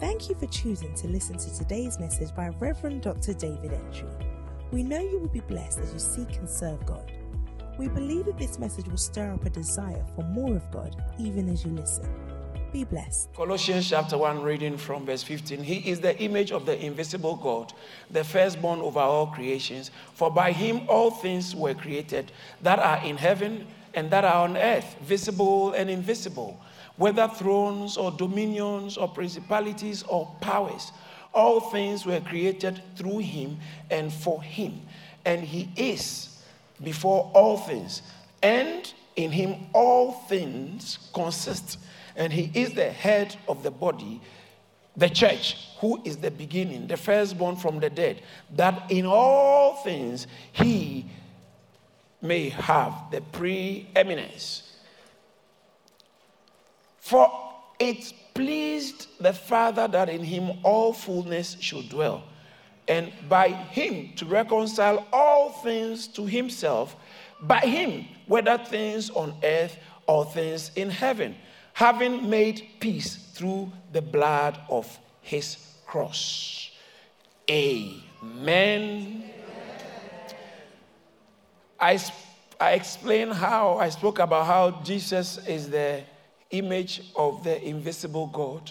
Thank you for choosing to listen to today's message by Reverend Dr. David Entry. We know you will be blessed as you seek and serve God. We believe that this message will stir up a desire for more of God even as you listen. Be blessed. Colossians chapter 1, reading from verse 15. He is the image of the invisible God, the firstborn over all creations. For by him all things were created that are in heaven and that are on earth, visible and invisible whether thrones or dominions or principalities or powers. All things were created through him and for him. And he is before all things. And in him all things consist. And he is the head of the body, the church, who is the beginning, the firstborn from the dead, that in all things he may have the preeminence. For it pleased the Father that in him all fullness should dwell, and by him to reconcile all things to himself, by him, whether things on earth or things in heaven, having made peace through the blood of his cross. Amen. Amen. I, I explained how, I spoke about how Jesus is the image of the invisible God.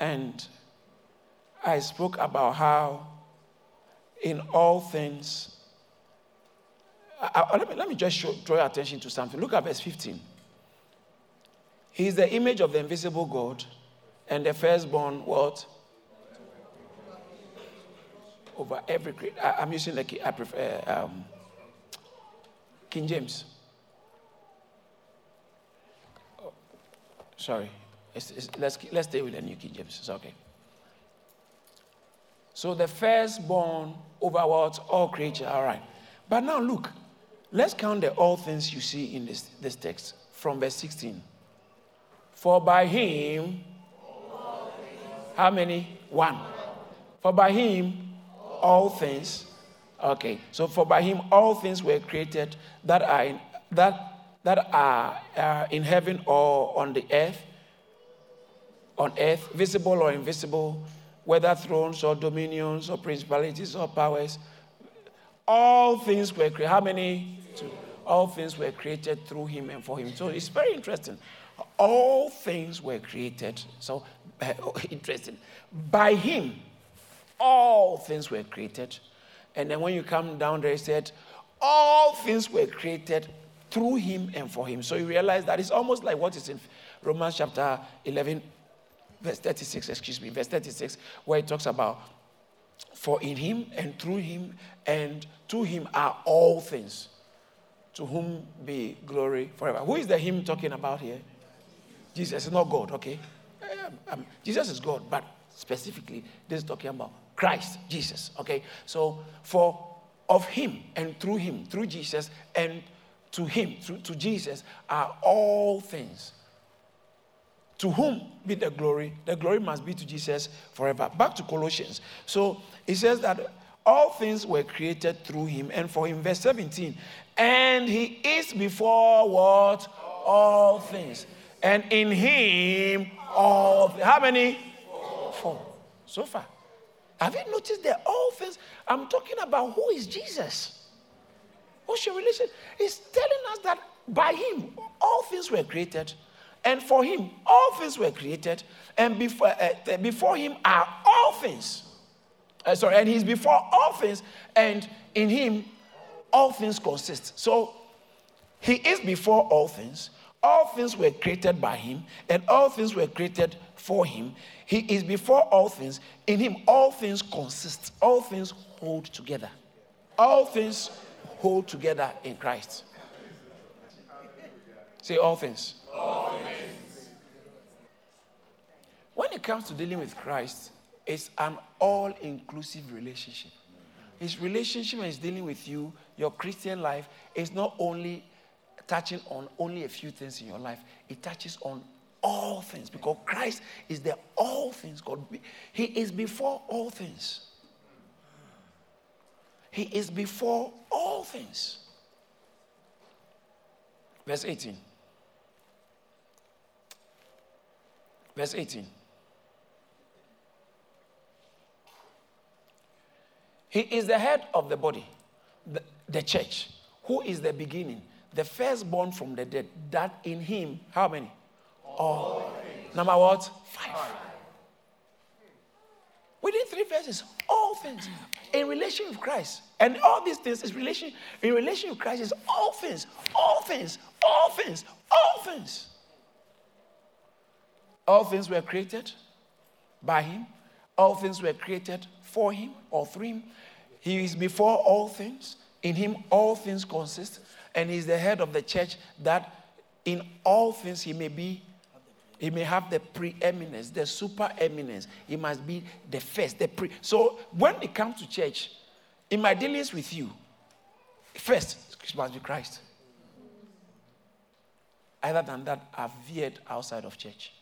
And I spoke about how, in all things, I, I, let, me, let me just show, draw your attention to something. Look at verse 15. He is the image of the invisible God and the firstborn, what? Over every creature. I'm using the I prefer um, King James. Sorry. It's, it's, let's, let's stay with the New King James. It's okay. So the firstborn over what? All creature. All right. But now look. Let's count the all things you see in this, this text from verse 16. For by him, how many? One. For by him, all things. Okay. So for by him, all things were created that are in, that that are uh, in heaven or on the earth, on earth, visible or invisible, whether thrones or dominions or principalities or powers, all things were created. How many? Two. All things were created through him and for him. So it's very interesting. All things were created. So interesting. By him, all things were created. And then when you come down there, it said, all things were created through him and for him. So you realize that it's almost like what is in Romans chapter 11, verse 36, excuse me, verse 36, where it talks about, for in him and through him and to him are all things, to whom be glory forever. Who is the him talking about here? Jesus is not God, okay? Um, um, Jesus is God, but specifically, this is talking about Christ, Jesus, okay? So, for of him and through him, through Jesus, and to him, to, to Jesus, are all things. To whom be the glory? The glory must be to Jesus forever. Back to Colossians. So it says that all things were created through him and for him. Verse 17. And he is before what? All things. And in him, all. How many? Four. So far. Have you noticed that all things? I'm talking about who is Jesus. What's your relation? He's telling us that by him all things were created, and for him all things were created, and before, uh, before him are all things. Uh, sorry, and he's before all things, and in him all things consist. So he is before all things. All things were created by him, and all things were created for him. He is before all things. In him, all things consist. All things hold together. All things hold together in Christ. Say all things. When it comes to dealing with Christ, it's an all inclusive relationship. His relationship is dealing with you, your Christian life, is not only touching on only a few things in your life, it touches on all things because Christ is the all things God. He is before all things. He is before all things. Verse 18. Verse 18. He is the head of the body, the, the church, who is the beginning, the firstborn from the dead, that in him, how many? All. Number what? Five. Five. Within three verses, all things in relation with Christ. And all these things is relation in relation with Christ is all things, all things, all things, all things. All things were created by him. All things were created for him or through him. He is before all things. In him all things consist. And he is the head of the church that in all things he may be he may have the preeminence, the supereminence. He must be the first, the pre. So when it comes to church, in my dealings with you, first it must be Christ. Other than that, I've veered outside of church.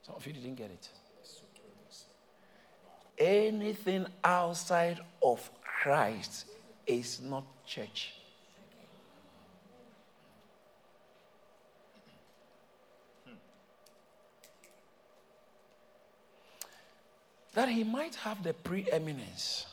Some of you didn't get it. Anything outside of Christ is not church. That he might have the preeminence.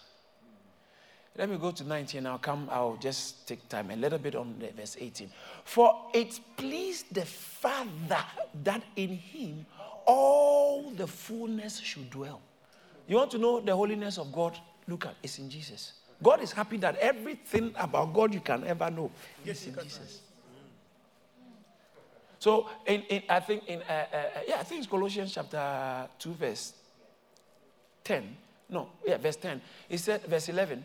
Let me go to 19. I'll come, I'll just take time a little bit on verse 18. For it pleased the Father that in him all the fullness should dwell. You want to know the holiness of God? Look at it's in Jesus. God is happy that everything about God you can ever know is in Jesus. So, in, in, I think in uh, uh, yeah, I think it's Colossians chapter two, verse 10. No, yeah, verse 10. He said, verse 11.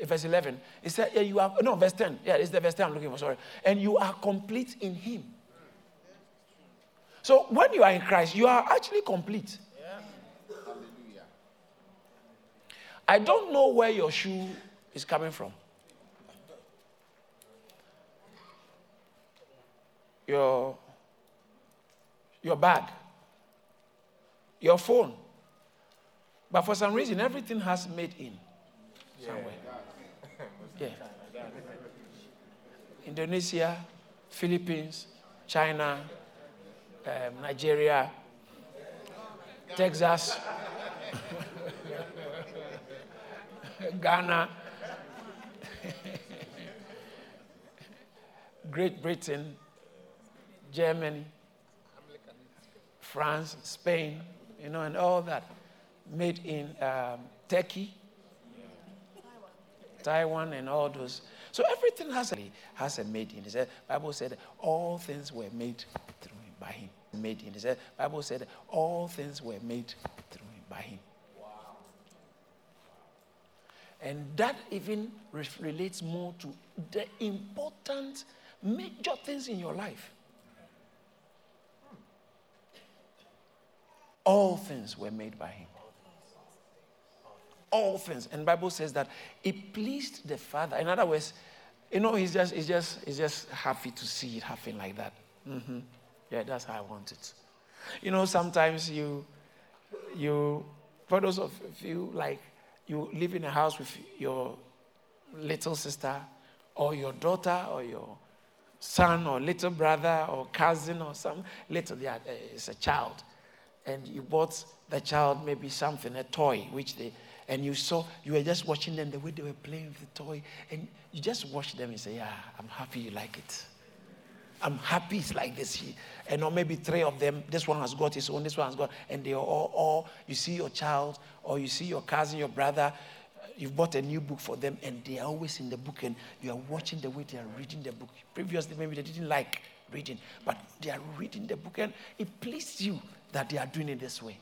Eh, verse 11. He said, yeah, you are, no, verse 10. Yeah, it's the verse 10 I'm looking for, sorry. And you are complete in Him. So when you are in Christ, you are actually complete. I don't know where your shoe is coming from. Your, your bag, your phone, but for some reason, everything has made in somewhere. Yeah. Indonesia, Philippines, China, um, Nigeria, Texas, Ghana, Great Britain, Germany, France, Spain, you know, and all that made in um, Turkey, Taiwan, and all those. So everything has a, has a made in. The Bible said all things were made through him, by him. Made in. The Bible said all things were made through him, by him. And that even relates more to the important major things in your life. All things were made by him all things. And Bible says that it pleased the Father. In other words, you know, he's just, he's just, he's just happy to see it happen like that. Mm-hmm. Yeah, that's how I want it. You know, sometimes you, you, for those of you like, you live in a house with your little sister or your daughter or your son or little brother or cousin or some little, yeah, it's a child. And you bought the child maybe something, a toy, which they, and you saw, you were just watching them the way they were playing with the toy, and you just watch them and say, Yeah, I'm happy you like it. I'm happy it's like this. And or maybe three of them, this one has got his own, this one has got, and they are all, all, you see your child, or you see your cousin, your brother, you've bought a new book for them, and they are always in the book, and you are watching the way they are reading the book. Previously, maybe they didn't like reading, but they are reading the book, and it pleases you that they are doing it this way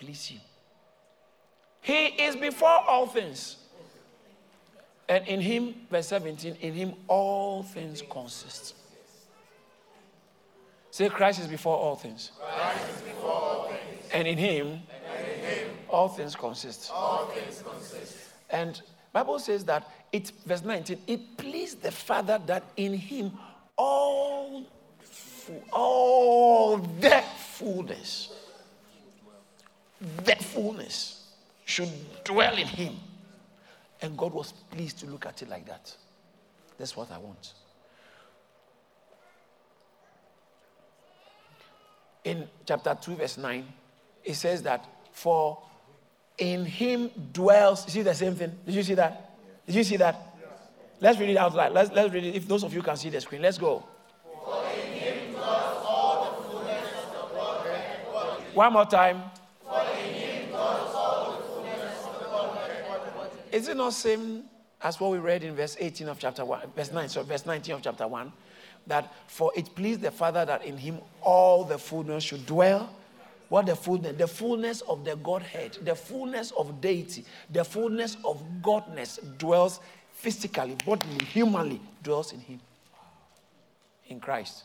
please you. He is before all things. And in him, verse 17, in him all things consist. Say, Christ is before all things. Before all things. And in him, and in him all things consist. All things consist. And Bible says that it, verse 19, it pleased the Father that in him all, all the fullness the fullness should dwell in him. And God was pleased to look at it like that. That's what I want. In chapter 2, verse 9, it says that For in him dwells. You see the same thing? Did you see that? Did you see that? Let's read it out loud. Let's, let's read it. If those of you can see the screen, let's go. One more time. Is it not same as what we read in verse 18 of chapter 1, verse 9, so verse 19 of chapter 1? That for it pleased the Father that in him all the fullness should dwell. What the fullness? The fullness of the Godhead, the fullness of deity, the fullness of Godness dwells physically, bodily, humanly, dwells in him. In Christ.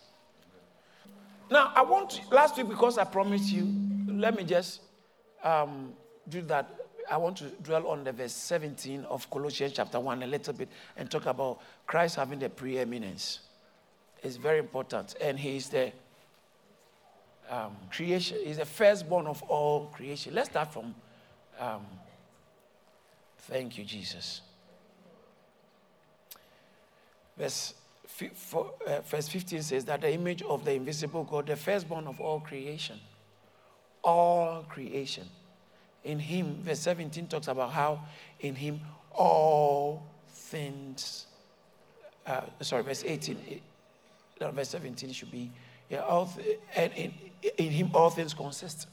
Now, I want, last week, because I promised you, let me just um, do that. I want to dwell on the verse 17 of Colossians chapter 1 a little bit and talk about Christ having the preeminence. It's very important. And he is the um, creation, he's the firstborn of all creation. Let's start from, um, thank you, Jesus. Verse for, uh, verse 15 says that the image of the invisible God, the firstborn of all creation, all creation. In him, verse 17 talks about how in him all things, uh, sorry, verse 18, no, verse 17 should be, yeah, all th- and in, in him all things consist.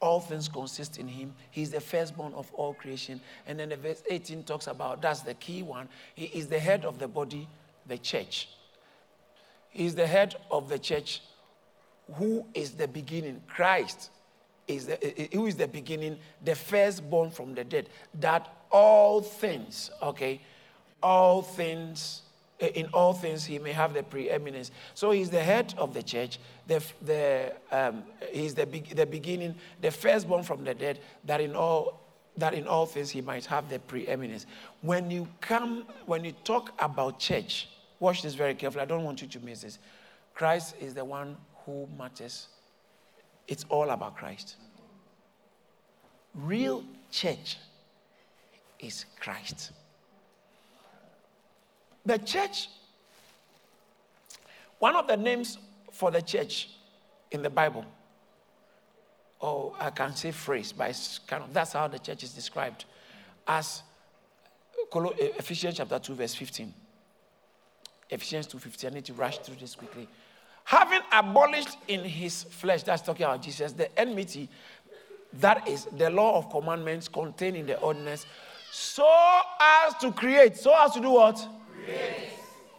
All things consist in him. He's the firstborn of all creation. And then the verse 18 talks about that's the key one. He is the head of the body, the church. He's the head of the church. Who is the beginning? Christ is the, who is the beginning, the firstborn from the dead. That all things, okay, all things, in all things he may have the preeminence. So he's the head of the church. The, the, um, he's the, the beginning, the firstborn from the dead, that in all that in all things he might have the preeminence. When you come, when you talk about church, Watch this very carefully. I don't want you to miss this. Christ is the one who matters. It's all about Christ. Real church is Christ. The church, one of the names for the church in the Bible, or I can say phrase, but it's kind of that's how the church is described as eh, Ephesians chapter 2, verse 15. Ephesians 2:15. I need to rush through this quickly. Having abolished in his flesh, that's talking about Jesus, the enmity, that is the law of commandments contained in the ordinance, so as to create. So as to do what? Create.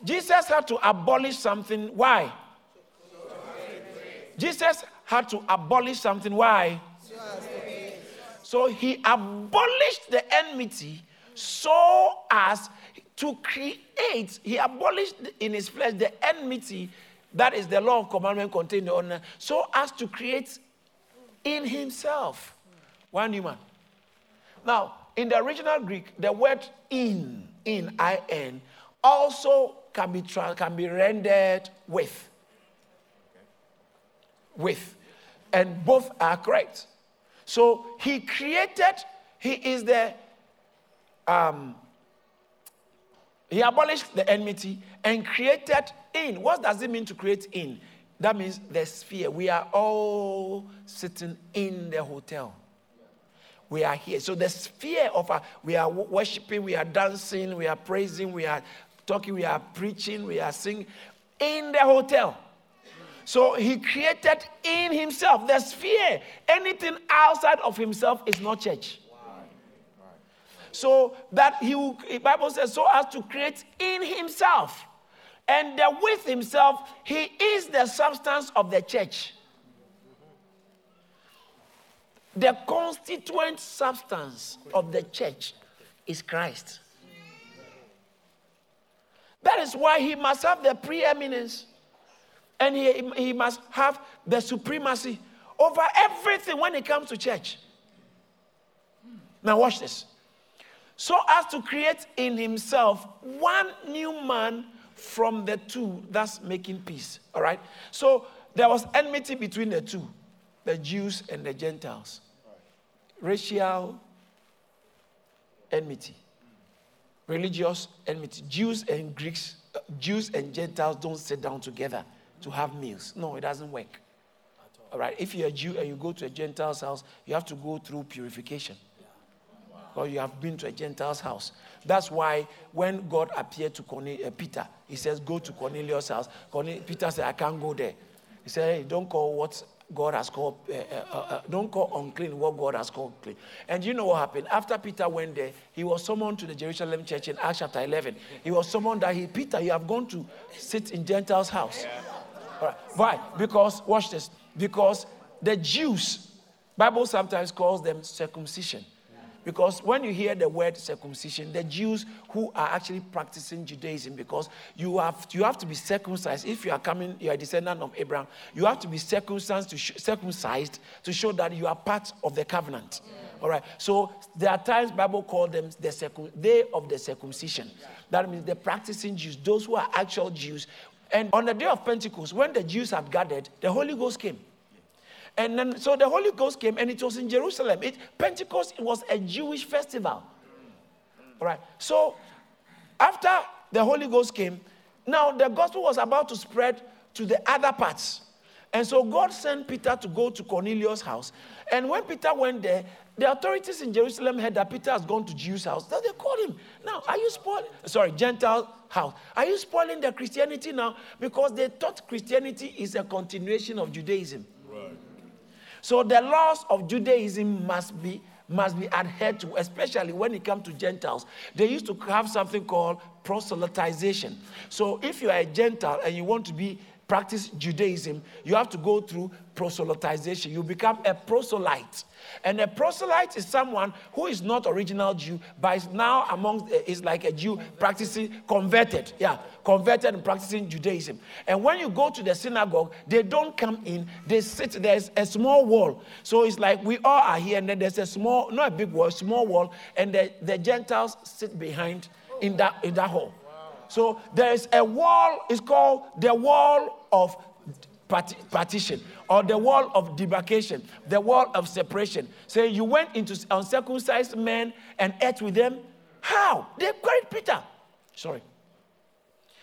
Jesus had to abolish something. Why? Jesus had to abolish something. Why? So he abolished the enmity so as to create, he abolished in his flesh the enmity that is the law of commandment contained on so as to create in himself one human. Now, in the original Greek, the word in, in, I-N, also can be, can be rendered with. With. And both are correct. So he created, he is the um, he abolished the enmity and created in. What does it mean to create in? That means the sphere. We are all sitting in the hotel. We are here. So the sphere of our, we are worshiping, we are dancing, we are praising, we are talking, we are preaching, we are singing in the hotel. So he created in himself the sphere. Anything outside of himself is not church. So that he will, Bible says, so as to create in himself. And the with himself, he is the substance of the church. The constituent substance of the church is Christ. That is why he must have the preeminence and he, he must have the supremacy over everything when it comes to church. Now, watch this so as to create in himself one new man from the two that's making peace. All right? So there was enmity between the two, the Jews and the Gentiles. Racial enmity, religious enmity. Jews and Greeks, uh, Jews and Gentiles don't sit down together to have meals. No, it doesn't work. All right. If you're a Jew and you go to a Gentile's house, you have to go through purification. Or you have been to a Gentile's house. That's why when God appeared to uh, Peter, he says, Go to Cornelius' house. Cornelius, Peter said, I can't go there. He said, Hey, don't call what God has called, uh, uh, uh, don't call unclean what God has called clean. And you know what happened? After Peter went there, he was summoned to the Jerusalem church in Acts chapter 11. He was summoned that he, Peter, you have gone to sit in Gentiles' house. Yeah. Right. Why? Because, watch this, because the Jews, Bible sometimes calls them circumcision. Because when you hear the word circumcision, the Jews who are actually practicing Judaism, because you have, you have to be circumcised. If you are coming, you are a descendant of Abraham, you have to be circumcised to, sh- circumcised to show that you are part of the covenant. All right. So there are times Bible call them the circum- day of the circumcision. That means the practicing Jews, those who are actual Jews. And on the day of Pentecost, when the Jews had gathered, the Holy Ghost came. And then, so the Holy Ghost came, and it was in Jerusalem. It, Pentecost it was a Jewish festival. All right. So after the Holy Ghost came, now the gospel was about to spread to the other parts. And so God sent Peter to go to Cornelius' house. And when Peter went there, the authorities in Jerusalem heard that Peter has gone to Jews' house. So they called him. Now, are you spoiling? Sorry, Gentile house. Are you spoiling the Christianity now? Because they thought Christianity is a continuation of Judaism. So the laws of Judaism must be must be adhered to, especially when it comes to Gentiles. They used to have something called proselytization. So if you are a Gentile and you want to be practice Judaism, you have to go through proselytization. You become a proselyte. And a proselyte is someone who is not original Jew, but is now among eh, is like a Jew practicing converted. Yeah, converted and practicing Judaism. And when you go to the synagogue, they don't come in, they sit, there's a small wall. So it's like we all are here, and then there's a small, not a big wall, small wall, and the, the Gentiles sit behind in that in that hall. So there is a wall, it's called the wall of partition or the wall of demarcation, the wall of separation. Say so you went into uncircumcised men and ate with them. How? They queried Peter. Sorry.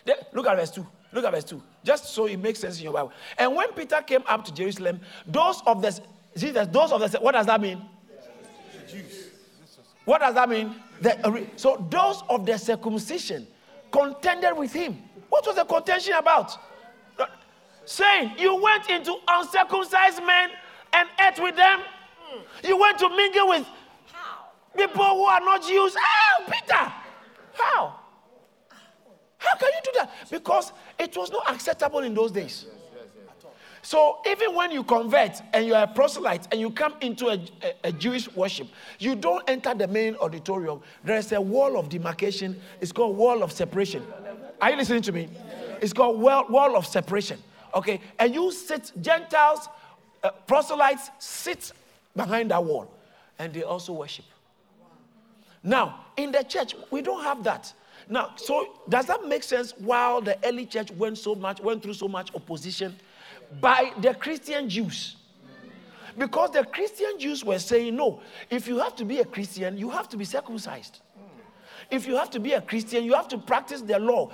They, look at verse 2. Look at verse 2. Just so it makes sense in your Bible. And when Peter came up to Jerusalem, those of the Jesus, those of the what does that mean? The Jews. What does that mean? The, uh, so those of the circumcision contended with him. What was the contention about? Uh, saying, You went into uncircumcised men and ate with them. You went to mingle with people who are not Jews. How, Peter? How? How can you do that? Because it was not acceptable in those days. So even when you convert and you are a proselyte and you come into a, a, a, Jewish worship, you don't enter the main auditorium. There is a wall of demarcation. It's called wall of separation. Are you listening to me? It's called wall, wall of separation. Okay, and you sit, Gentiles, uh, proselytes sit behind that wall, and they also worship. Now, in the church, we don't have that. Now, so does that make sense? While the early church went so much, went through so much opposition, by the Christian Jews. Because the Christian Jews were saying, no, if you have to be a Christian, you have to be circumcised. If you have to be a Christian, you have to practice the law.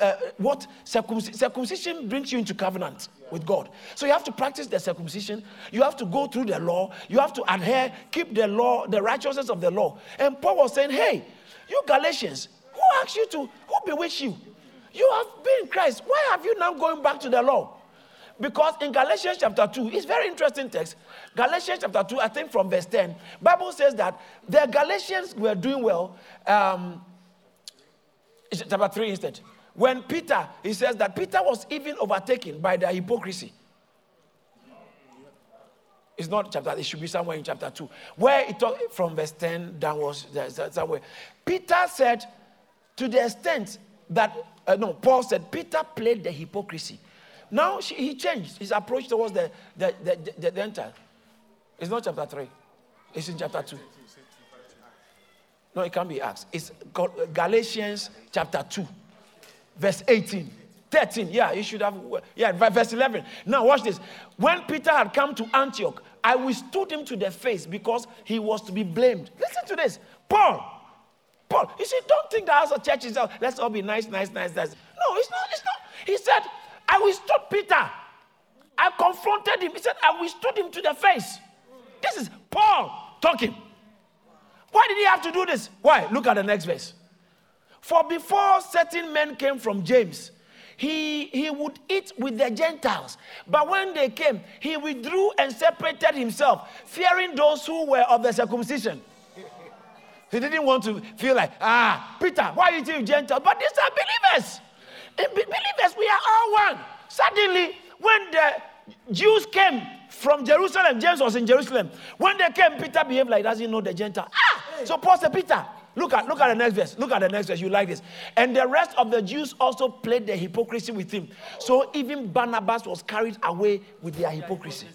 Uh, what circumc- circumcision brings you into covenant with God. So you have to practice the circumcision. You have to go through the law. You have to adhere, keep the law, the righteousness of the law. And Paul was saying, hey, you Galatians, who asked you to, who bewitched you? You have been Christ. Why have you now going back to the law? Because in Galatians chapter 2, it's very interesting text. Galatians chapter 2, I think from verse 10, Bible says that the Galatians were doing well. Um, chapter 3 instead. When Peter, he says that Peter was even overtaken by their hypocrisy. It's not chapter, it should be somewhere in chapter 2. Where it talk from verse 10 downwards, somewhere. Peter said, to the extent that, uh, no, Paul said, Peter played the hypocrisy. Now she, he changed his approach towards the, the, the, the, the. It's not chapter 3, it's in chapter 2. No, it can't be Acts. It's Galatians chapter 2, verse 18. 13, yeah, you should have, yeah, verse 11. Now, watch this. When Peter had come to Antioch, I withstood him to the face because he was to be blamed. Listen to this. Paul, Paul, you see, don't think the house of church is, let's all be nice, nice, nice, nice. No, it's not, it's not. He said, I withstood Peter. I confronted him. He said, I withstood him to the face. This is Paul talking. Why did he have to do this? Why? Look at the next verse. For before certain men came from James, he, he would eat with the Gentiles. But when they came, he withdrew and separated himself, fearing those who were of the circumcision. He didn't want to feel like, ah, Peter, why are you eating Gentiles? But these are believers. Believers, we are all one. Suddenly, when the Jews came from Jerusalem, James was in Jerusalem. When they came, Peter behaved like he doesn't know the Gentile. Ah! So Paul said, Peter, look at look at the next verse. Look at the next verse. You like this. And the rest of the Jews also played their hypocrisy with him. So even Barnabas was carried away with their hypocrisy.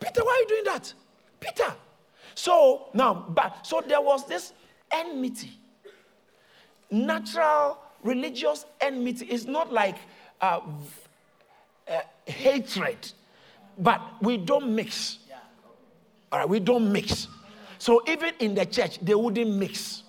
Peter, why are you doing that? Peter. So now, but so there was this enmity. Natural religious enmity is not like uh, uh, hatred, but we don't mix. All right, we don't mix. So even in the church, they wouldn't mix.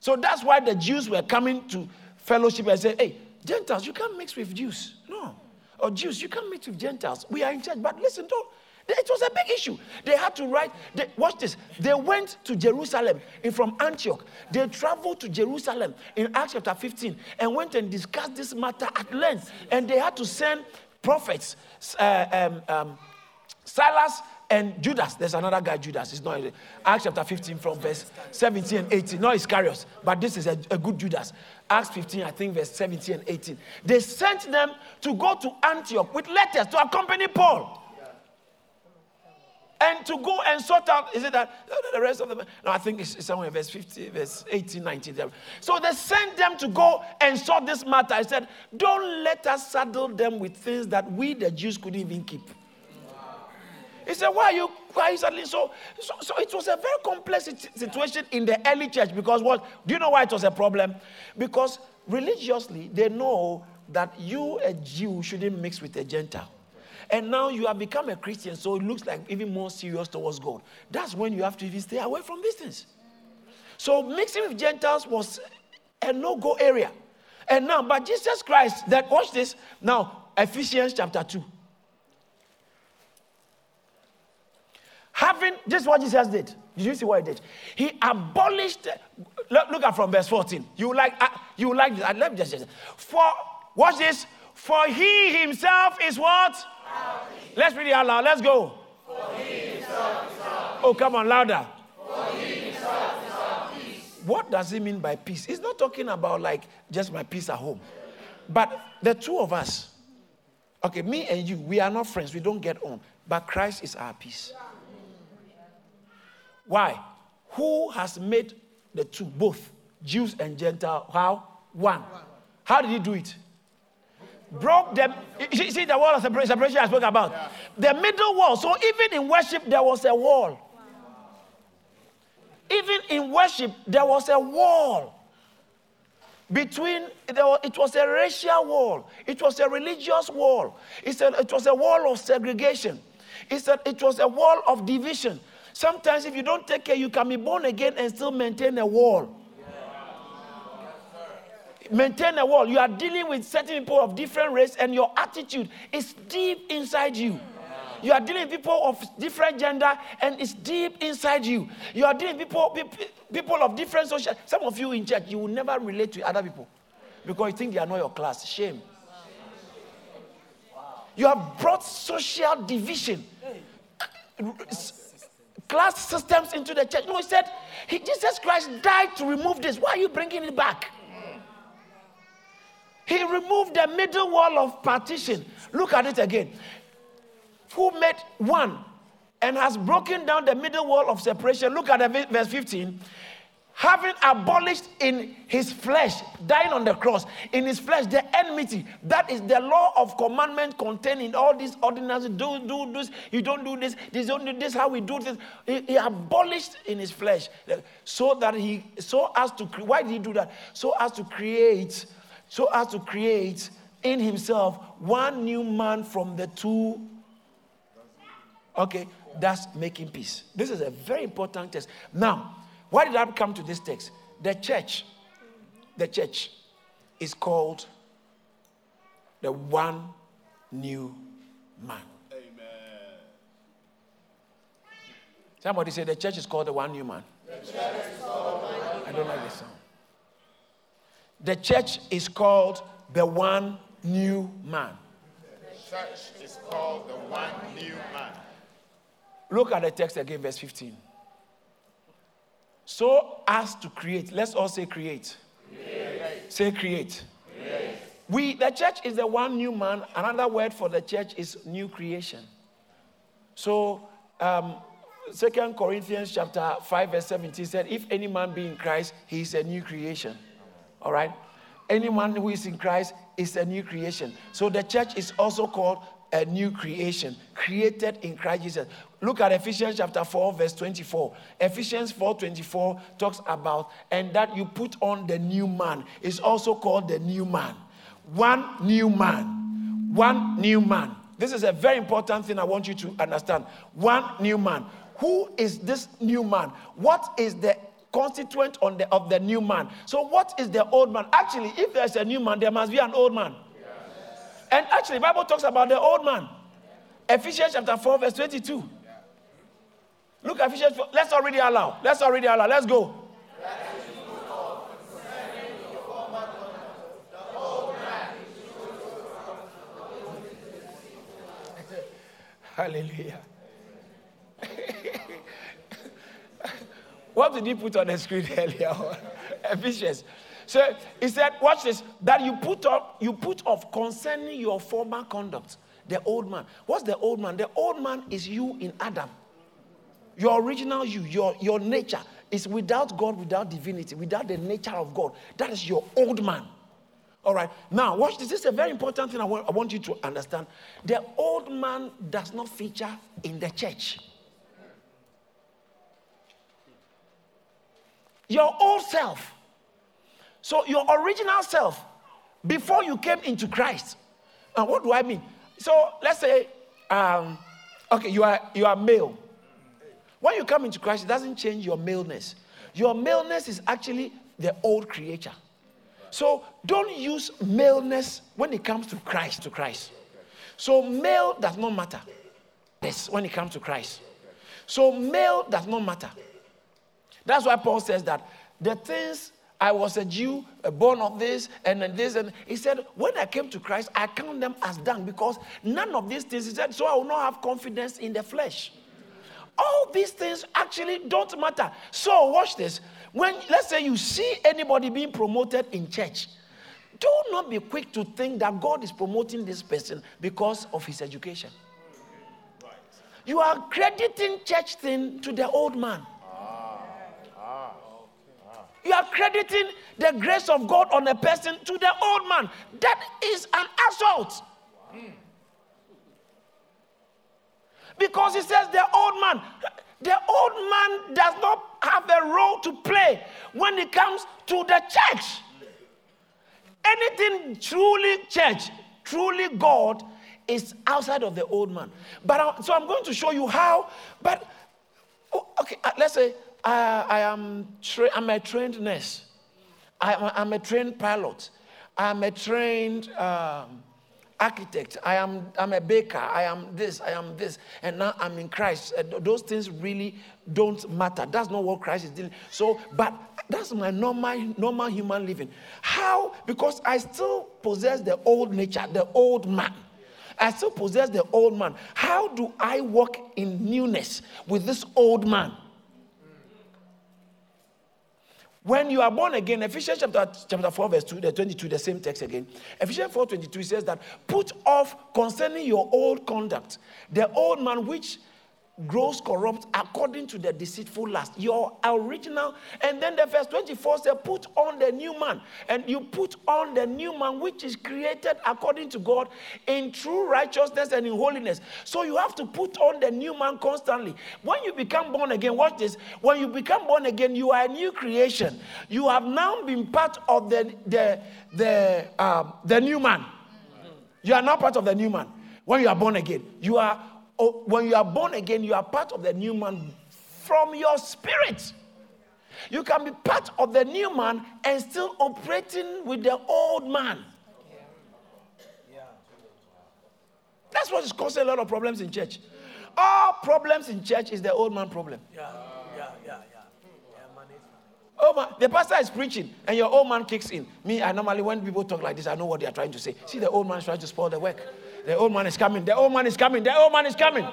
So that's why the Jews were coming to fellowship and say, hey, Gentiles, you can't mix with Jews. No. Or Jews, you can't mix with Gentiles. We are in church. But listen, don't it was a big issue. They had to write, they, watch this. They went to Jerusalem from Antioch. They traveled to Jerusalem in Acts chapter 15 and went and discussed this matter at length. And they had to send prophets, uh, um, um, Silas and Judas. There's another guy, Judas. It's not Acts chapter 15 from verse 17 and 18. Not Iscariot, but this is a, a good Judas. Acts 15, I think, verse 17 and 18. They sent them to go to Antioch with letters to accompany Paul and to go and sort out, is it that the rest of them? No, I think it's somewhere in verse 50, verse 18, 19. So they sent them to go and sort this matter. I said, don't let us saddle them with things that we, the Jews, couldn't even keep. He said, Why are you why saddling? So, so, so it was a very complex situation in the early church because what do you know why it was a problem? Because religiously they know that you, a Jew, shouldn't mix with a Gentile. And now you have become a Christian, so it looks like even more serious towards God. That's when you have to even stay away from these things. So mixing with Gentiles was a no-go area. And now, but Jesus Christ, that watch this. Now, Ephesians chapter 2. Having this what Jesus did. Did you see what he did? He abolished. Look, look at from verse 14. You like uh, you like this. Let me just For watch this. For he himself is what? Let's read it out loud. Let's go. Oh, come on, louder. What does he mean by peace? He's not talking about like just my peace at home. But the two of us, okay, me and you, we are not friends. We don't get on. But Christ is our peace. Why? Who has made the two, both Jews and Gentile, how? One. How did he do it? Broke them. You see the wall of separation I spoke about? Yeah. The middle wall. So even in worship, there was a wall. Even in worship, there was a wall. Between, it was a racial wall. It was a religious wall. It's a, it was a wall of segregation. It's a, it was a wall of division. Sometimes, if you don't take care, you can be born again and still maintain a wall maintain a wall. You are dealing with certain people of different race, and your attitude is deep inside you. You are dealing with people of different gender, and it's deep inside you. You are dealing with people, people of different social. Some of you in church, you will never relate to other people because you think they are not your class. Shame. You have brought social division, class systems into the church. No, he said, he, Jesus Christ died to remove this. Why are you bringing it back? He removed the middle wall of partition. Look at it again. Who made one and has broken down the middle wall of separation. Look at verse 15. Having abolished in his flesh, dying on the cross, in his flesh, the enmity. That is the law of commandment contained in all these ordinances. Do, do this, you don't do this, this don't do this, how we do this. He, he abolished in his flesh. So that he, so as to, why did he do that? So as to create so as to create in himself one new man from the two. Okay, that's making peace. This is a very important text. Now, why did I come to this text? The church, the church is called the one new man. Somebody say the church is called the one new man. I don't like this sound. The church is called the one new man. The church is called the one new man. Look at the text again, verse 15. So as to create. Let's all say create. create. Say create. create. We the church is the one new man. Another word for the church is new creation. So um, Second Corinthians chapter 5, verse 17 said, If any man be in Christ, he is a new creation. All right? Anyone who is in Christ is a new creation. So the church is also called a new creation, created in Christ Jesus. Look at Ephesians chapter 4, verse 24. Ephesians 4 24 talks about, and that you put on the new man. is also called the new man. One new man. One new man. This is a very important thing I want you to understand. One new man. Who is this new man? What is the constituent on the, of the new man? So, what is the old man? Actually, if there's a new man, there must be an old man. Yes. And actually, Bible talks about the old man. Ephesians chapter 4, verse 22. Look at Ephesians 4. Let's already allow. Let's already allow. Let's go. Hallelujah. What did he put on the screen earlier? Ephesians. So he said, watch this, that you put up, you put off concerning your former conduct, the old man. What's the old man? The old man is you in Adam. Your original you, your, your nature is without God, without divinity, without the nature of God. That is your old man. All right. Now, watch this. This is a very important thing I want, I want you to understand. The old man does not feature in the church. Your old self. So, your original self, before you came into Christ. And what do I mean? So, let's say, um, okay, you are, you are male. When you come into Christ, it doesn't change your maleness. Your maleness is actually the old creature. So don't use maleness when it comes to Christ, to Christ. So male does not matter. Yes, when it comes to Christ. So male does not matter. That's why Paul says that the things I was a Jew, born of this and this, and he said, when I came to Christ, I count them as done because none of these things, he said, so I will not have confidence in the flesh. All these things actually don't matter. So watch this. When, let's say, you see anybody being promoted in church, do not be quick to think that God is promoting this person because of his education. You are crediting church thing to the old man. Crediting the grace of God on a person to the old man. That is an assault. Because he says the old man, the old man does not have a role to play when it comes to the church. Anything truly church, truly God, is outside of the old man. But I, so I'm going to show you how. But oh, okay, uh, let's say I, I am tra- I'm a trained nurse. I, am a trained pilot. I'm a trained um, architect, I am I'm a baker, I am this, I am this, and now I'm in Christ. Those things really don't matter. That's not what Christ is doing. So, but that's my normal normal human living. How? Because I still possess the old nature, the old man. I still possess the old man. How do I walk in newness with this old man? When you are born again, Ephesians chapter, chapter 4, verse 2, the 22, the same text again. Ephesians 4 22 says that put off concerning your old conduct, the old man which grows corrupt according to the deceitful lust. Your original. And then the verse 24 says, Put on the new man. And you put on the new man, which is created according to God in true righteousness and in holiness. So you have to put on the new man constantly. When you become born again, watch this. When you become born again, you are a new creation. You have now been part of the, the, the, uh, the new man. You are now part of the new man. When you are born again, you are Oh, when you are born again, you are part of the new man from your spirit. You can be part of the new man and still operating with the old man. That's what is causing a lot of problems in church. All problems in church is the old man problem. Yeah, yeah, yeah, yeah. Yeah, man, it's- Oh man, the pastor is preaching and your old man kicks in. Me, I normally when people talk like this, I know what they are trying to say. See, the old man is trying to spoil the work. The old man is coming. The old man is coming. The old man is coming.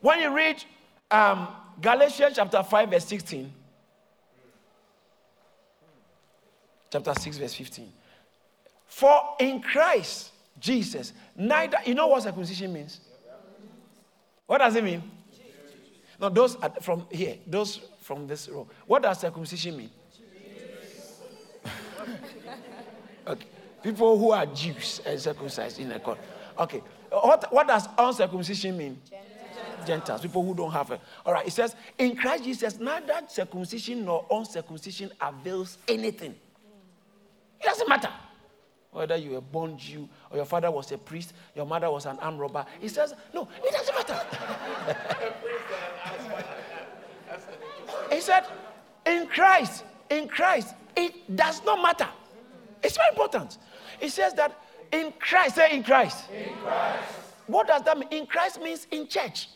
When you read um, Galatians chapter 5, verse 16, chapter 6, verse 15. For in Christ Jesus, neither, you know what circumcision means? What does it mean? No, those from here, those from this row. What does circumcision mean? okay. People who are Jews and circumcised in the court. Okay. What, what does uncircumcision mean? Gentiles. People who don't have it. All right. It says, in Christ Jesus, neither circumcision nor uncircumcision avails anything. It doesn't matter. Whether you were born Jew or your father was a priest, your mother was an armed robber. He says, no, it doesn't matter. he said, in Christ, in Christ, it does not matter. It's very important. He says that in Christ, say in Christ. In Christ. What does that mean? In Christ means in church.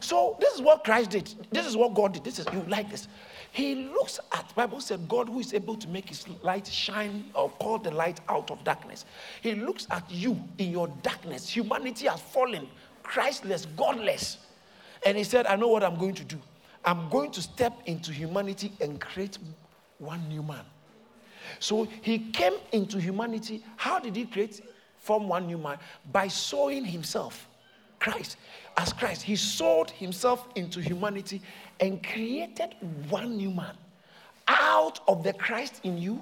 So this is what Christ did. This is what God did. This is you like this. He looks at the Bible said God who is able to make his light shine or call the light out of darkness. He looks at you in your darkness. Humanity has fallen, Christless, godless. And he said, I know what I'm going to do. I'm going to step into humanity and create one new man. So he came into humanity. How did he create Form one new man? By sowing himself, Christ. As Christ, he sowed himself into humanity and created one new man. Out of the Christ in you,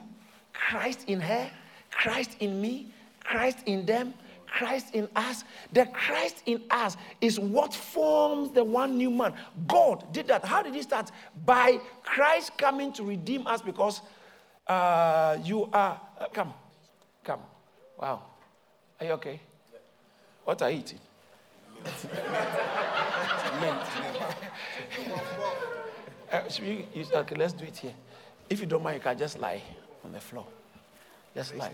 Christ in her, Christ in me, Christ in them, Christ in us. The Christ in us is what forms the one new man. God did that. How did he start? By Christ coming to redeem us because uh, you are. Uh, come, come. Wow. Are you okay? What are you eating? Uh, should we use, okay, let's do it here. If you don't mind, you can just lie on the floor. Just lie.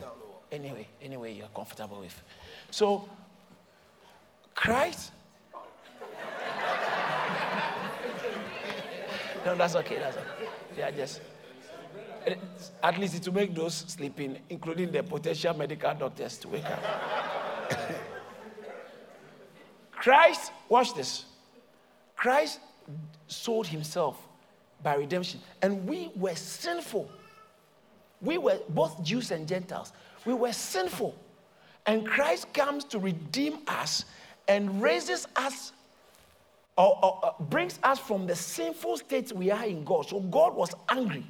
Anyway, anyway, you're comfortable with. So, Christ. no, that's okay. That's okay. Yeah, just. It's- At least it will make those sleeping, including the potential medical doctors, to wake up. Christ, watch this. Christ sold himself by redemption, and we were sinful. We were both Jews and Gentiles. We were sinful. And Christ comes to redeem us and raises us or, or, uh, brings us from the sinful state we are in God. So God was angry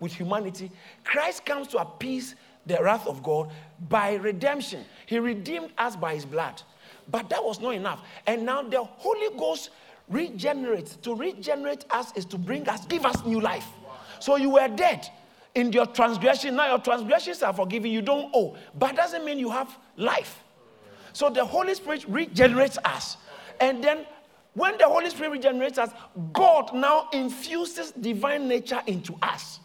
with humanity. Christ comes to appease the wrath of God by redemption. He redeemed us by his blood. But that was not enough. And now the Holy Ghost regenerates. To regenerate us is to bring us, give us new life. So you were dead in your transgression. Now your transgressions are forgiven. You don't owe. But doesn't mean you have life. So the Holy Spirit regenerates us. And then when the Holy Spirit regenerates us, God now infuses divine nature into us.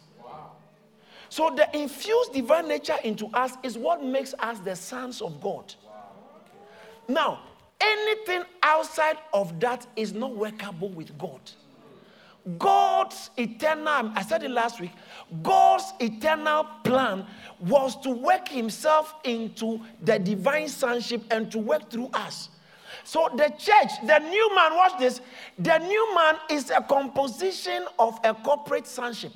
So the infused divine nature into us is what makes us the sons of God. Now, anything outside of that is not workable with God. God's eternal, I said it last week, God's eternal plan was to work himself into the divine sonship and to work through us. So the church, the new man, watch this, the new man is a composition of a corporate sonship.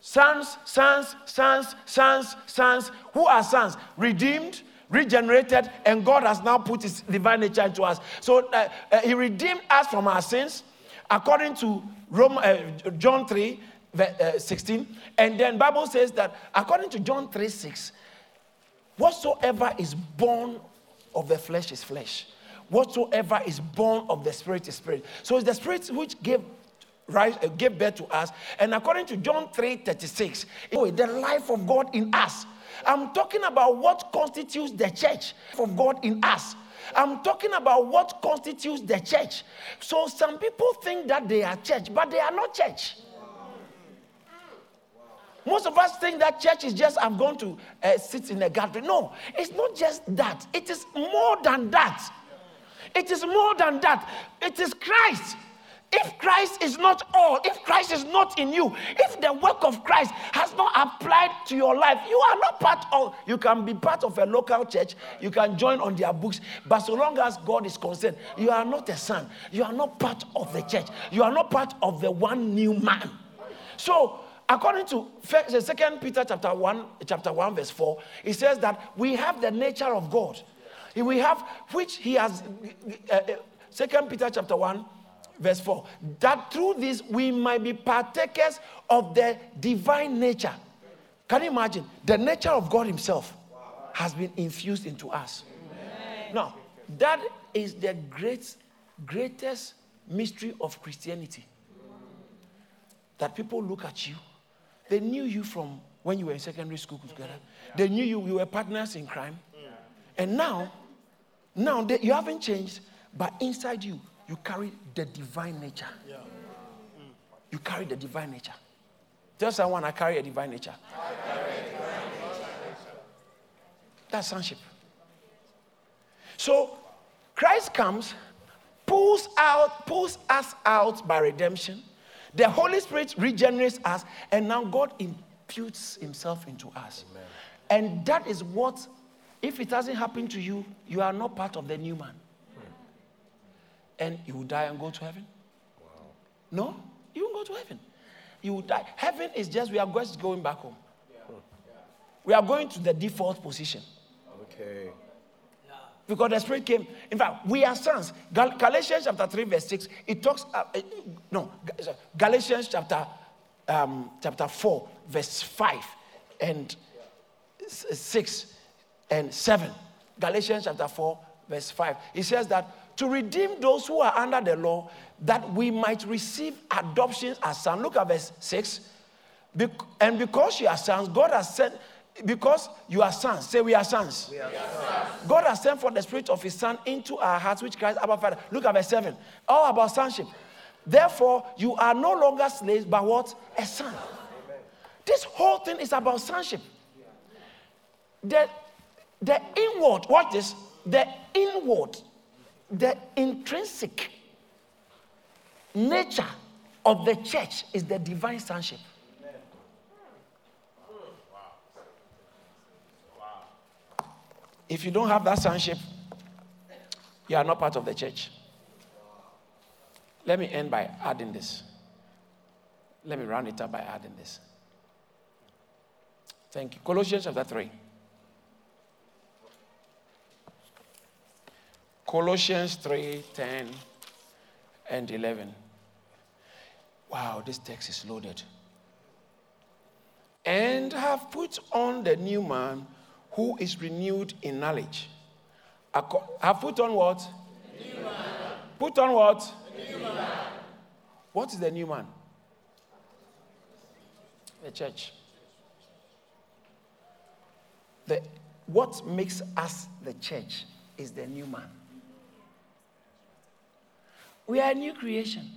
Sons, sons, sons, sons, sons. Who are sons? Redeemed, regenerated, and God has now put his divine nature into us. So uh, uh, he redeemed us from our sins according to Rome, uh, John 3, ve- uh, 16. And then Bible says that according to John 3, 6, whatsoever is born of the flesh is flesh. Whatsoever is born of the spirit is spirit. So it's the spirit which gave rise, uh, gave birth to us. And according to John 3 36, oh, the life of God in us. I'm talking about what constitutes the church of God in us. I'm talking about what constitutes the church. So some people think that they are church, but they are not church. Most of us think that church is just I'm going to uh, sit in a gathering. No, it's not just that. It is more than that. It is more than that. It is Christ. If Christ is not all, if Christ is not in you, if the work of Christ has not applied to your life, you are not part of, you can be part of a local church, you can join on their books, but so long as God is concerned, you are not a son, you are not part of the church, you are not part of the one new man. So, according to second Peter chapter 1, chapter 1, verse 4, it says that we have the nature of God. We have which he has uh, uh, second Peter chapter 1 verse 4 that through this we might be partakers of the divine nature. Can you imagine? The nature of God Himself has been infused into us. Amen. Now, that is the great, greatest mystery of Christianity. That people look at you, they knew you from when you were in secondary school together, they knew you, you were partners in crime. And now, now they, you haven't changed, but inside you, you carry the divine nature. Yeah. Mm. You carry the divine nature. Tell someone, I carry a divine nature. That's sonship. So Christ comes, pulls out, pulls us out by redemption. The Holy Spirit regenerates us, and now God imputes Himself into us. Amen. And that is what, if it hasn't happened to you, you are not part of the new man and you will die and go to heaven? Wow. No, you won't go to heaven. You will die. Heaven is just, we are just going back home. Yeah. We are going to the default position. Okay. Because the Spirit came. In fact, we are sons. Gal- Galatians chapter 3, verse 6, it talks, uh, uh, no, Galatians chapter, um, chapter 4, verse 5 and 6 and 7. Galatians chapter 4, verse 5. It says that to redeem those who are under the law, that we might receive adoption as sons. Look at verse 6. and because you are sons, God has sent, because you are sons, say we are sons. We are sons. God has sent for the spirit of his son into our hearts, which cries, Abba Father. Look at verse 7. All about sonship. Therefore, you are no longer slaves, but what? A son. Amen. This whole thing is about sonship. The, the inward, what is? The inward the intrinsic nature of the church is the divine sonship. If you don't have that sonship, you are not part of the church. Let me end by adding this. Let me round it up by adding this. Thank you. Colossians chapter 3. Colossians 3 10 and 11. Wow, this text is loaded. And have put on the new man who is renewed in knowledge. Have put on what? Put on what? New man. What is the new man? The church. The, what makes us the church is the new man. We are a new creation.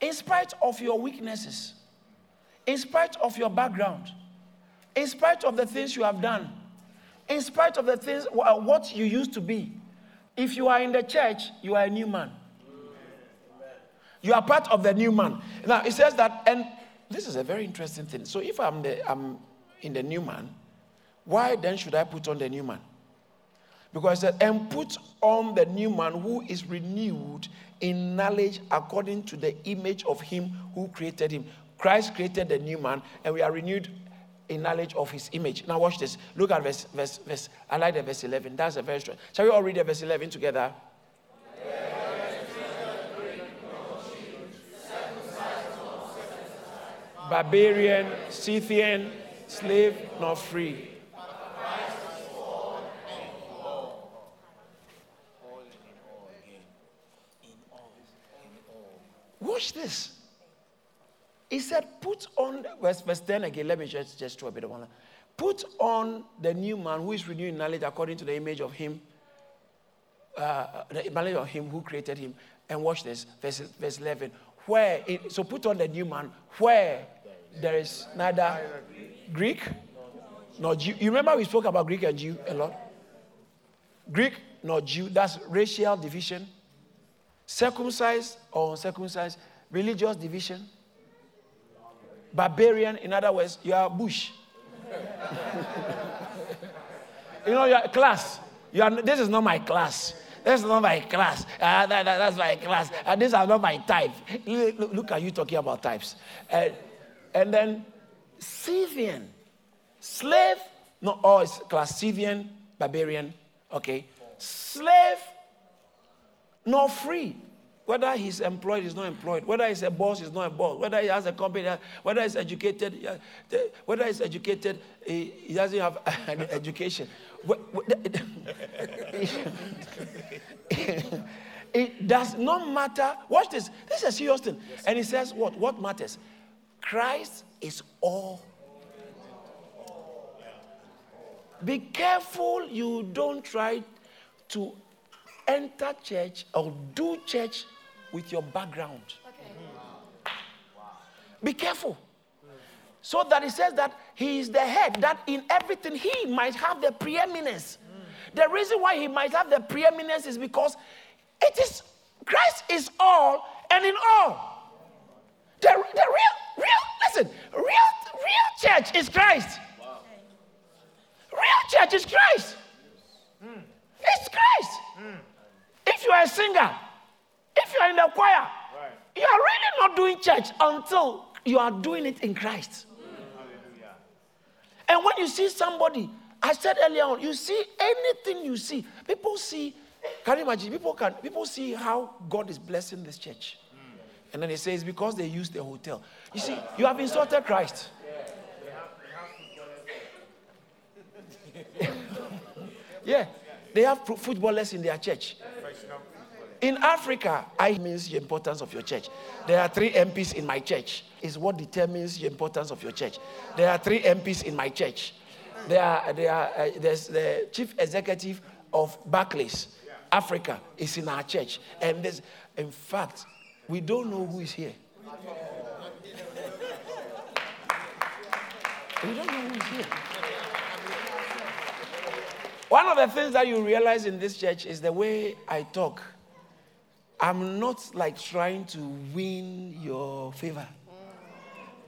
In spite of your weaknesses, in spite of your background, in spite of the things you have done, in spite of the things, uh, what you used to be, if you are in the church, you are a new man. You are part of the new man. Now it says that, and this is a very interesting thing. So if I'm the I'm in the new man, why then should I put on the new man? Because it said, and put on the new man who is renewed in knowledge according to the image of him who created him. Christ created the new man, and we are renewed in knowledge of his image. Now watch this. Look at verse, verse, verse. I like the verse 11. That's a very strong. Shall we all read the verse 11 together? Barbarian, Scythian, slave, not free Watch this. He said, put on, verse, verse 10 again, let me just, just throw a bit of one. Put on the new man who is renewed in knowledge according to the image of him, uh, the image of him who created him. And watch this, verse, verse 11. Where, it, so put on the new man, where there is neither Greek nor Jew. You remember we spoke about Greek and Jew a lot? Greek nor Jew, that's racial division. Circumcised or uncircumcised, religious division. Barbarian, in other words, you are bush. you know, your class. You are, this is not my class. This is not my class. Uh, that, that, that's my class. Uh, these are not my type. Look, look at you talking about types. Uh, and then Scythian, slave, no, oh, it's class Scythian, barbarian, okay. Slave, not free. Whether he's employed, he's not employed. Whether he's a boss, he's not a boss. Whether he has a company, whether he's educated, whether he's educated, he, he doesn't have an education. it does not matter. Watch this. This is a serious thing. And he says, What? What matters? Christ is all. Be careful you don't try to enter church or do church with your background. Okay. Be careful. So that he says that he is the head, that in everything he might have the preeminence. The reason why he might have the preeminence is because it is Christ is all and in all. The, the real, real, listen, real, real church is Christ. Wow. Real church is Christ. Mm. It's Christ. Mm. If you are a singer, if you are in the choir, right. you are really not doing church until you are doing it in Christ. Mm. And when you see somebody, I said earlier on, you see anything you see, people see. Can you imagine? People can people see how God is blessing this church. Mm. And then they say it's because they use the hotel. You see, you have insulted Christ. yeah, they have footballers in their church. In Africa, I means the importance of your church. There are three MPs in my church. Is what determines the importance of your church. There are three MPs in my church. There are, there are, uh, there's the chief executive of Barclays, Africa, is in our church. And there's, in fact, we don't know who is here. We don't know who is here. One of the things that you realize in this church is the way I talk. I'm not like trying to win your favor.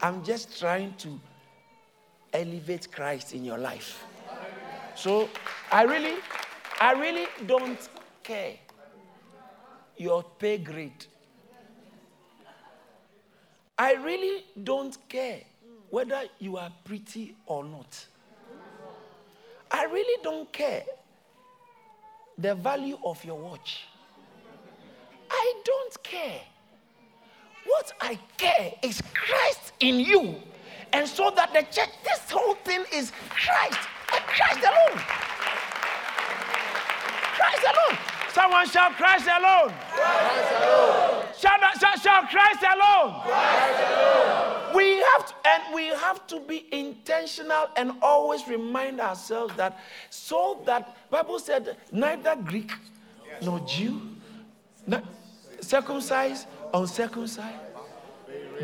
I'm just trying to elevate Christ in your life. So I really, I really don't care your pay grade. I really don't care whether you are pretty or not. I really don't care the value of your watch. I don't care. What I care is Christ in you. And so that the church, this whole thing is Christ. Christ alone. Christ alone. Someone shout Christ alone. Christ alone. Shout, shout, shout Christ alone. Christ alone. We have to, and we have to be intentional and always remind ourselves that so that Bible said neither Greek nor Jew, circumcised, uncircumcised,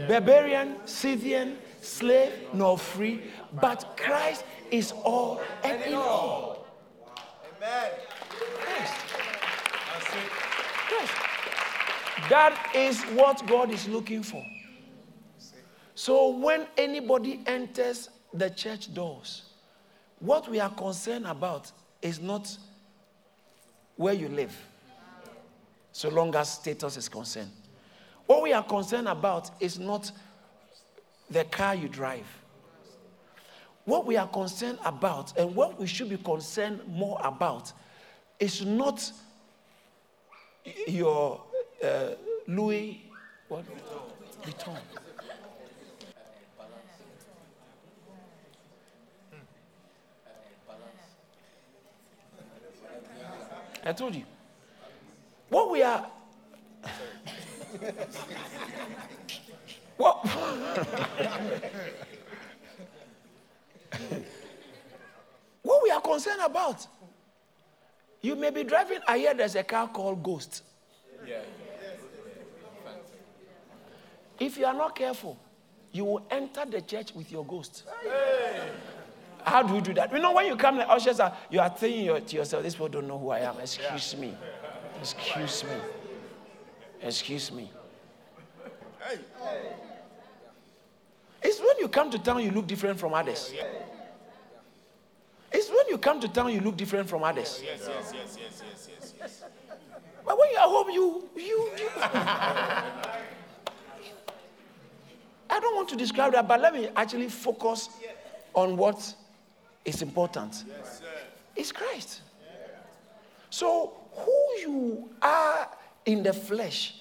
barbarian, Scythian, slave, nor free, but Christ is all and in all. Amen. Christ. That is what God is looking for. So when anybody enters the church doors, what we are concerned about is not where you live so long as status is concerned. What we are concerned about is not the car you drive. What we are concerned about and what we should be concerned more about is not your uh, Louis what? Vuitton. I told you. What we are. what? what we are concerned about. You may be driving, I hear there's a car called Ghost. If you are not careful, you will enter the church with your ghost. How do you do that? You know, when you come, the ushers are, you are thinking to yourself, these people don't know who I am. Excuse me. Excuse me. Excuse me. It's when you come to town, you look different from others. It's when you come to town, you look different from others. Yes, yes, yes, yes, yes, yes, yes. But when you're home, you, you, you. I don't want to describe that, but let me actually focus on what is important. It's Christ. So, who you are in the flesh,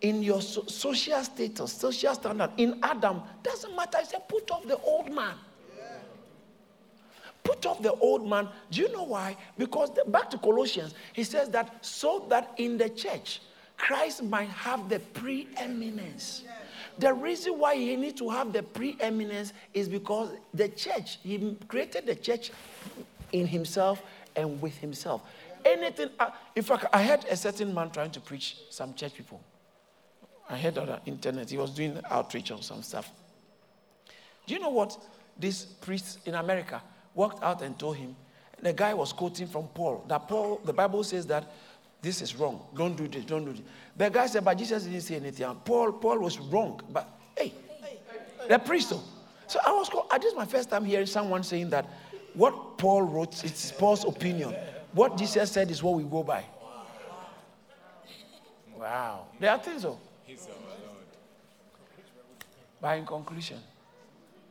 in your so- social status, social standard, in Adam, doesn't matter. He said, put off the old man. Put off the old man. Do you know why? Because the, back to Colossians, he says that so that in the church, Christ might have the preeminence. The reason why he needs to have the preeminence is because the church, he created the church in himself and with himself. Anything, uh, in fact, I had a certain man trying to preach some church people. I heard on the internet, he was doing outreach on some stuff. Do you know what this priest in America walked out and told him? The guy was quoting from Paul. That Paul, the Bible says that this is wrong. Don't do this. Don't do this. The guy said, but Jesus didn't say anything. And Paul, Paul was wrong. But hey, the priest. So I was. co- uh, This is my first time hearing someone saying that what Paul wrote, it's Paul's opinion. What Jesus said is what we go by. Wow. There are things though. But in conclusion,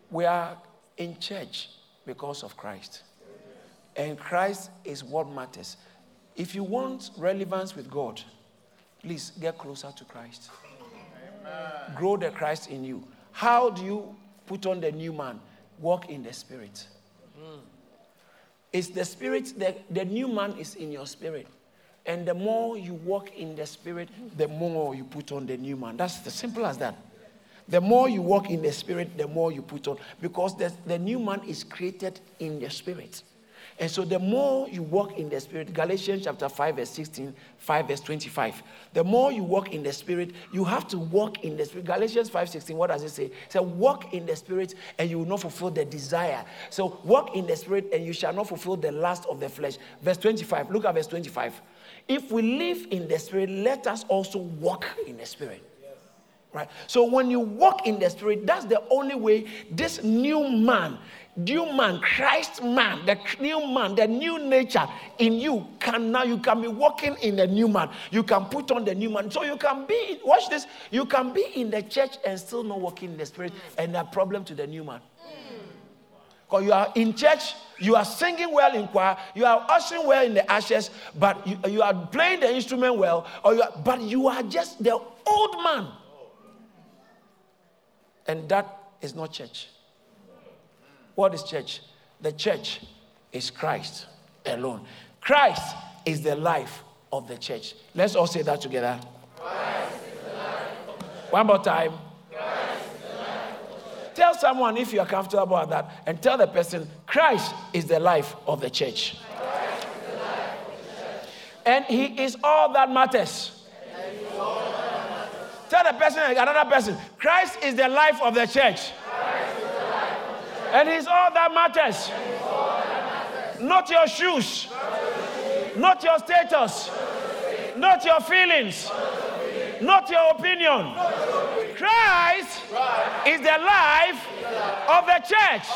we are in church because of Christ. And Christ is what matters. If you want relevance with God, please get closer to Christ. Grow the Christ in you. How do you put on the new man? Walk in the spirit. It's the spirit, the, the new man is in your spirit. And the more you walk in the spirit, the more you put on the new man. That's as simple as that. The more you walk in the spirit, the more you put on. Because the, the new man is created in the spirit. And so the more you walk in the spirit, Galatians chapter 5, verse 16, 5, verse 25. The more you walk in the spirit, you have to walk in the spirit. Galatians 5, 16, what does it say? It says, walk in the spirit and you will not fulfill the desire. So walk in the spirit and you shall not fulfill the lust of the flesh. Verse 25, look at verse 25. If we live in the spirit, let us also walk in the spirit. Right? So when you walk in the spirit, that's the only way this new man, new man, Christ man, the new man, the new nature in you can now you can be walking in the new man. You can put on the new man. So you can be, watch this, you can be in the church and still not walking in the spirit, and a problem to the new man. Because you are in church, you are singing well in choir, you are ushering well in the ashes, but you, you are playing the instrument well, or you are, but you are just the old man. And that is not church. What is church? The church is Christ alone. Christ is the life of the church. Let's all say that together. One more time. Tell someone if you are comfortable about that, and tell the person, Christ is the life of the church. And he is all that matters. Tell the person, another person, Christ is the life of the church. And he's all that matters. Not your shoes, not your status, not your feelings, not your opinion. Christ is the life of the church,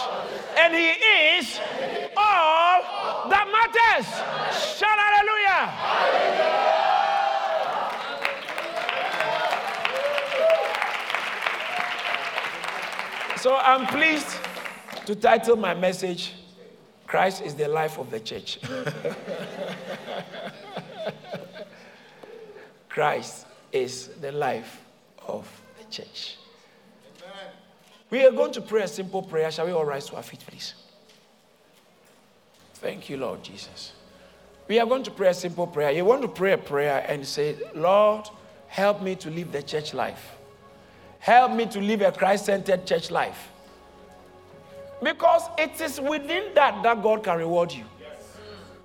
and he is all that matters. Shout hallelujah. So I'm pleased to title my message, Christ is the life of the church. Christ is the life of the church. We are going to pray a simple prayer. Shall we all rise to our feet, please? Thank you, Lord Jesus. We are going to pray a simple prayer. You want to pray a prayer and say, Lord, help me to live the church life. Help me to live a Christ centered church life. Because it is within that that God can reward you.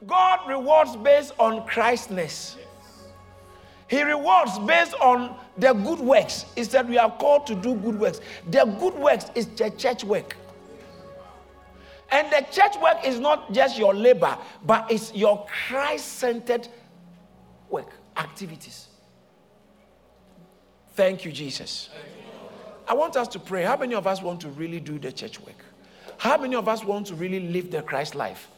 God rewards based on Christness. He rewards based on the good works. He said we are called to do good works. The good works is the church work. And the church work is not just your labor, but it's your Christ centered work, activities. Thank you, Jesus. I want us to pray. How many of us want to really do the church work? How many of us want to really live the Christ life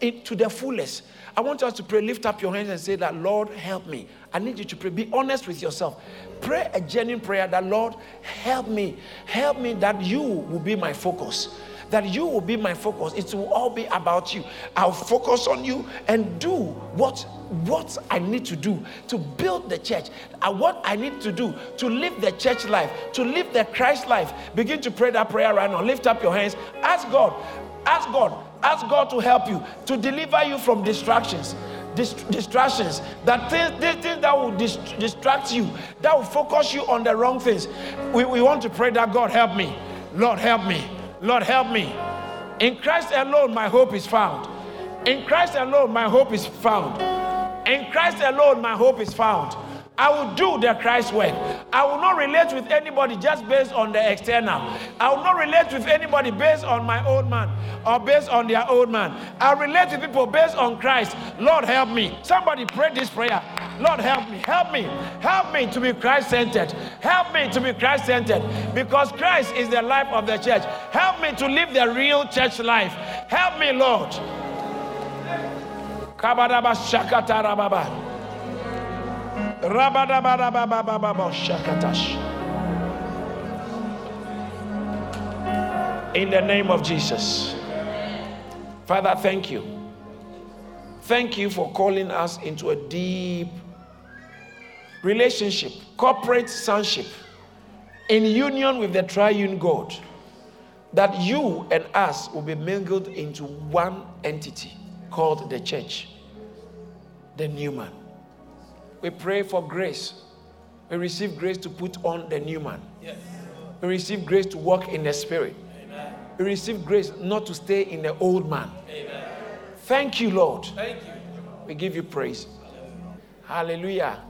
it, to the fullest? I want us to pray. Lift up your hands and say that, Lord, help me. I need you to pray. Be honest with yourself. Pray a genuine prayer that, Lord, help me. Help me that you will be my focus that you will be my focus. It will all be about you. I'll focus on you and do what what I need to do to build the church. And what I need to do to live the church life, to live the Christ life. Begin to pray that prayer right now. Lift up your hands. Ask God. Ask God. Ask God to help you to deliver you from distractions. Dist- distractions, that things that will dist- distract you, that will focus you on the wrong things. We, we want to pray that God help me. Lord, help me. Lord, help me. In Christ alone, my hope is found. In Christ alone, my hope is found. In Christ alone, my hope is found. I will do the Christ work. I will not relate with anybody just based on the external. I will not relate with anybody based on my old man or based on their old man. I relate with people based on Christ. Lord, help me. Somebody pray this prayer. Lord, help me. Help me. Help me to be Christ centered. Help me to be Christ centered because Christ is the life of the church. Help me to live the real church life. Help me, Lord. Kabadaba shakata rababa. Rabadabadababababa shakatash. In the name of Jesus. Father, thank you. Thank you for calling us into a deep relationship, corporate sonship, in union with the triune God, that you and us will be mingled into one entity called the church, the new man. We pray for grace. We receive grace to put on the new man. Yes. We receive grace to walk in the spirit. Amen. We receive grace not to stay in the old man. Amen. Thank you, Lord. Thank you. We give you praise. Hallelujah.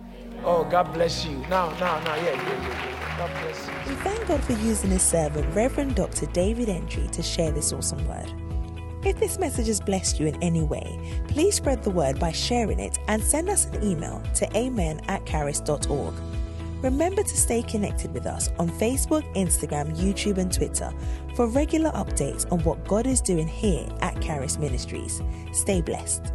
Oh, God bless you. Now, now, now, yeah, yeah, yeah. yeah. God bless you. We thank God for using his servant, Reverend Dr. David Entry, to share this awesome word. If this message has blessed you in any way, please spread the word by sharing it and send us an email to amen at caris.org. Remember to stay connected with us on Facebook, Instagram, YouTube, and Twitter for regular updates on what God is doing here at Charis Ministries. Stay blessed.